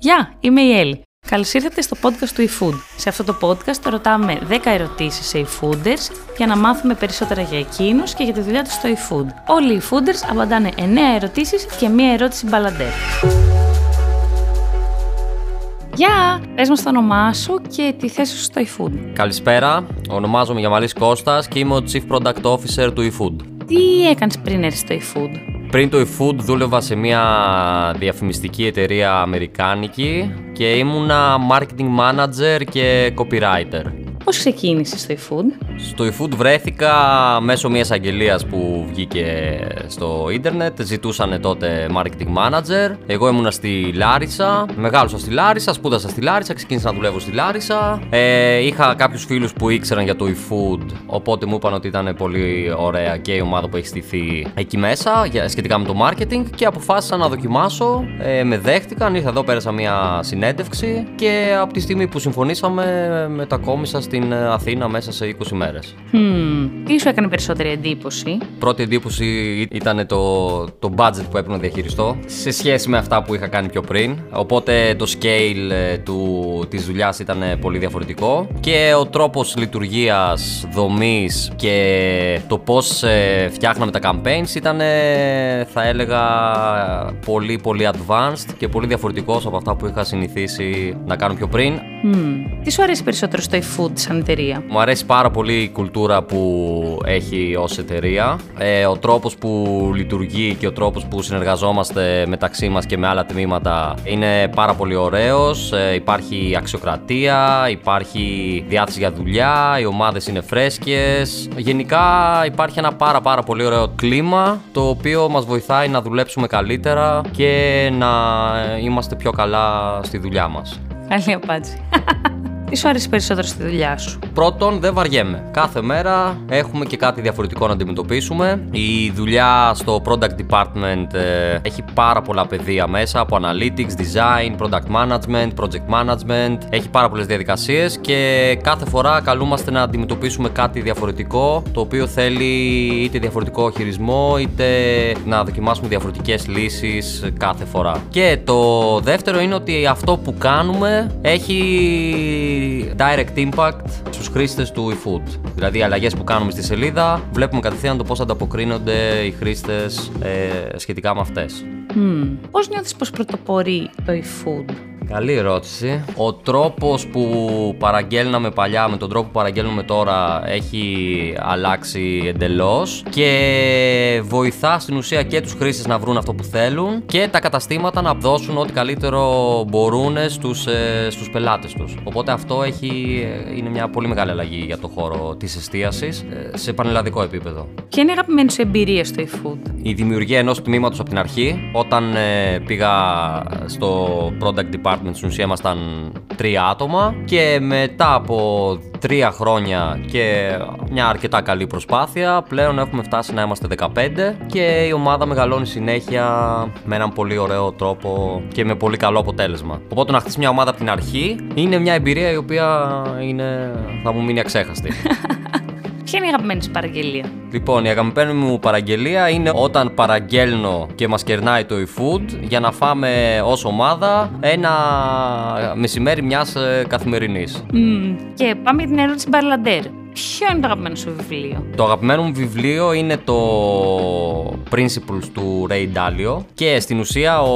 Γεια, είμαι η Έλλη. Καλώς ήρθατε στο podcast του eFood. Σε αυτό το podcast ρωτάμε 10 ερωτήσεις σε eFooders για να μάθουμε περισσότερα για εκείνους και για τη δουλειά τους στο eFood. Όλοι οι eFooders απαντάνε 9 ερωτήσεις και μία ερώτηση μπαλαντέρ. Γεια! Πες μας το όνομά σου και τη θέση σου στο eFood. Καλησπέρα, ονομάζομαι Γιαμαλής Κώστας και είμαι ο Chief Product Officer του eFood. Τι έκανες πριν έρθεις στο eFood; Πριν το eFood δούλευα σε μια διαφημιστική εταιρεία αμερικάνικη και ήμουνα marketing manager και copywriter. Πώς ξεκίνησε στο eFood; Στο eFood βρέθηκα μέσω μιας αγγελίας που βγήκε στο ίντερνετ. Ζητούσαν τότε marketing manager. Εγώ ήμουνα στη Λάρισα. Μεγάλωσα στη Λάρισα, σπούδασα στη Λάρισα, ξεκίνησα να δουλεύω στη Λάρισα. Ε, είχα κάποιους φίλους που ήξεραν για το eFood, οπότε μου είπαν ότι ήταν πολύ ωραία και η ομάδα που έχει στηθεί εκεί μέσα για, σχετικά με το marketing και αποφάσισα να δοκιμάσω. Ε, με δέχτηκαν, ήρθα εδώ, πέρασα μια συνέντευξη και από τη στιγμή που συμφωνήσαμε μετακόμισα στην Αθήνα μέσα σε 20 μέρες. Hmm. Τι σου έκανε περισσότερη εντύπωση; Πρώτη εντύπωση ήταν το, το budget που έπρεπε να διαχειριστώ σε σχέση με αυτά που είχα κάνει πιο πριν. Οπότε το scale ε, του, της δουλειάς ήταν πολύ διαφορετικό και ο τρόπος λειτουργίας, δομής και το πώς ε, φτιάχναμε τα campaigns ήταν θα έλεγα πολύ πολύ advanced και πολύ διαφορετικός από αυτά που είχα συνηθίσει να κάνω πιο πριν. Hmm. Τι σου αρέσει περισσότερο στο eFood σαν εταιρεία; Μου αρέσει πάρα πολύ η κουλτούρα που έχει ως εταιρεία, ε, ο τρόπος που λειτουργεί και ο τρόπος που συνεργαζόμαστε μεταξύ μας και με άλλα τμήματα είναι πάρα πολύ ωραίος, ε, υπάρχει αξιοκρατία, υπάρχει διάθεση για δουλειά, οι ομάδες είναι φρέσκες, γενικά υπάρχει ένα πάρα πάρα πολύ ωραίο κλίμα το οποίο μας βοηθάει να δουλέψουμε καλύτερα και να είμαστε πιο καλά στη δουλειά μας. Καλή απάντηση. Τι σου αρέσει περισσότερο στη δουλειά σου. Πρώτον, δεν βαριέμαι. Κάθε μέρα έχουμε και κάτι διαφορετικό να αντιμετωπίσουμε. Η δουλειά στο product department ε, έχει πάρα πολλά πεδία μέσα από analytics, design, product management, project management. Έχει πάρα πολλές διαδικασίες και κάθε φορά καλούμαστε να αντιμετωπίσουμε κάτι διαφορετικό το οποίο θέλει είτε διαφορετικό χειρισμό είτε να δοκιμάσουμε διαφορετικές λύσεις κάθε φορά. Και το δεύτερο είναι ότι αυτό που κάνουμε έχει direct impact στους χρήστες του eFood. Δηλαδή, οι αλλαγές που κάνουμε στη σελίδα, βλέπουμε κατευθείαν το πώς ανταποκρίνονται οι χρήστες ε, σχετικά με αυτές. Mm. Πώς νιώθεις πως πρωτοπορεί το eFood; Καλή ερώτηση. Ο τρόπος που παραγγέλναμε παλιά με τον τρόπο που παραγγέλνουμε τώρα έχει αλλάξει εντελώς και βοηθά στην ουσία και τους χρήστες να βρουν αυτό που θέλουν και τα καταστήματα να δώσουν ό,τι καλύτερο μπορούν στους, ε, στους πελάτες τους. Οπότε αυτό έχει, είναι μια πολύ μεγάλη αλλαγή για το χώρο της εστίασης ε, σε πανελλαδικό επίπεδο. Ποια είναι η αγαπημένη σου εμπειρία στο eFood? Η δημιουργία ενός τμήματος από την αρχή. Όταν ε, πήγα στο product department department στην ουσία ήμασταν τρία άτομα και μετά από τρία χρόνια και μια αρκετά καλή προσπάθεια πλέον έχουμε φτάσει να είμαστε 15 και η ομάδα μεγαλώνει συνέχεια με έναν πολύ ωραίο τρόπο και με πολύ καλό αποτέλεσμα. Οπότε να χτίσει μια ομάδα από την αρχή είναι μια εμπειρία η οποία είναι, θα μου μείνει αξέχαστη. Ποια είναι η αγαπημένη σου παραγγελία; Λοιπόν, η αγαπημένη μου παραγγελία είναι όταν παραγγέλνω και μας κερνάει το eFood για να φάμε ως ομάδα ένα μεσημέρι μιας ε, καθημερινής. Mm. Και πάμε για την ερώτηση Μπαρλαντέρ. Ποιο είναι το αγαπημένο σου βιβλίο; Το αγαπημένο μου βιβλίο είναι το Principles του Ray Dalio και στην ουσία ο,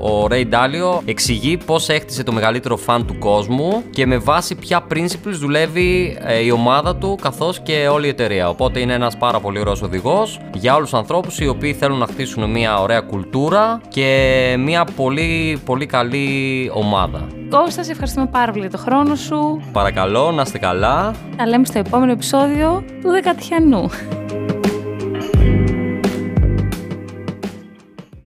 ο Ray Dalio εξηγεί πώς έκτισε το μεγαλύτερο φαν του κόσμου και με βάση ποια principles δουλεύει ε, η ομάδα του καθώς και όλη η εταιρεία. Οπότε είναι ένας πάρα πολύ ωραίος οδηγός για όλους τους ανθρώπους οι οποίοι θέλουν να χτίσουν μια ωραία κουλτούρα και μια πολύ πολύ καλή ομάδα. Κώστα, σε ευχαριστούμε πάρα πολύ για το χρόνο σου. Παρακαλώ, να είστε καλά. Τα λέμε στο επόμενο επεισόδιο του Δεκατιανού.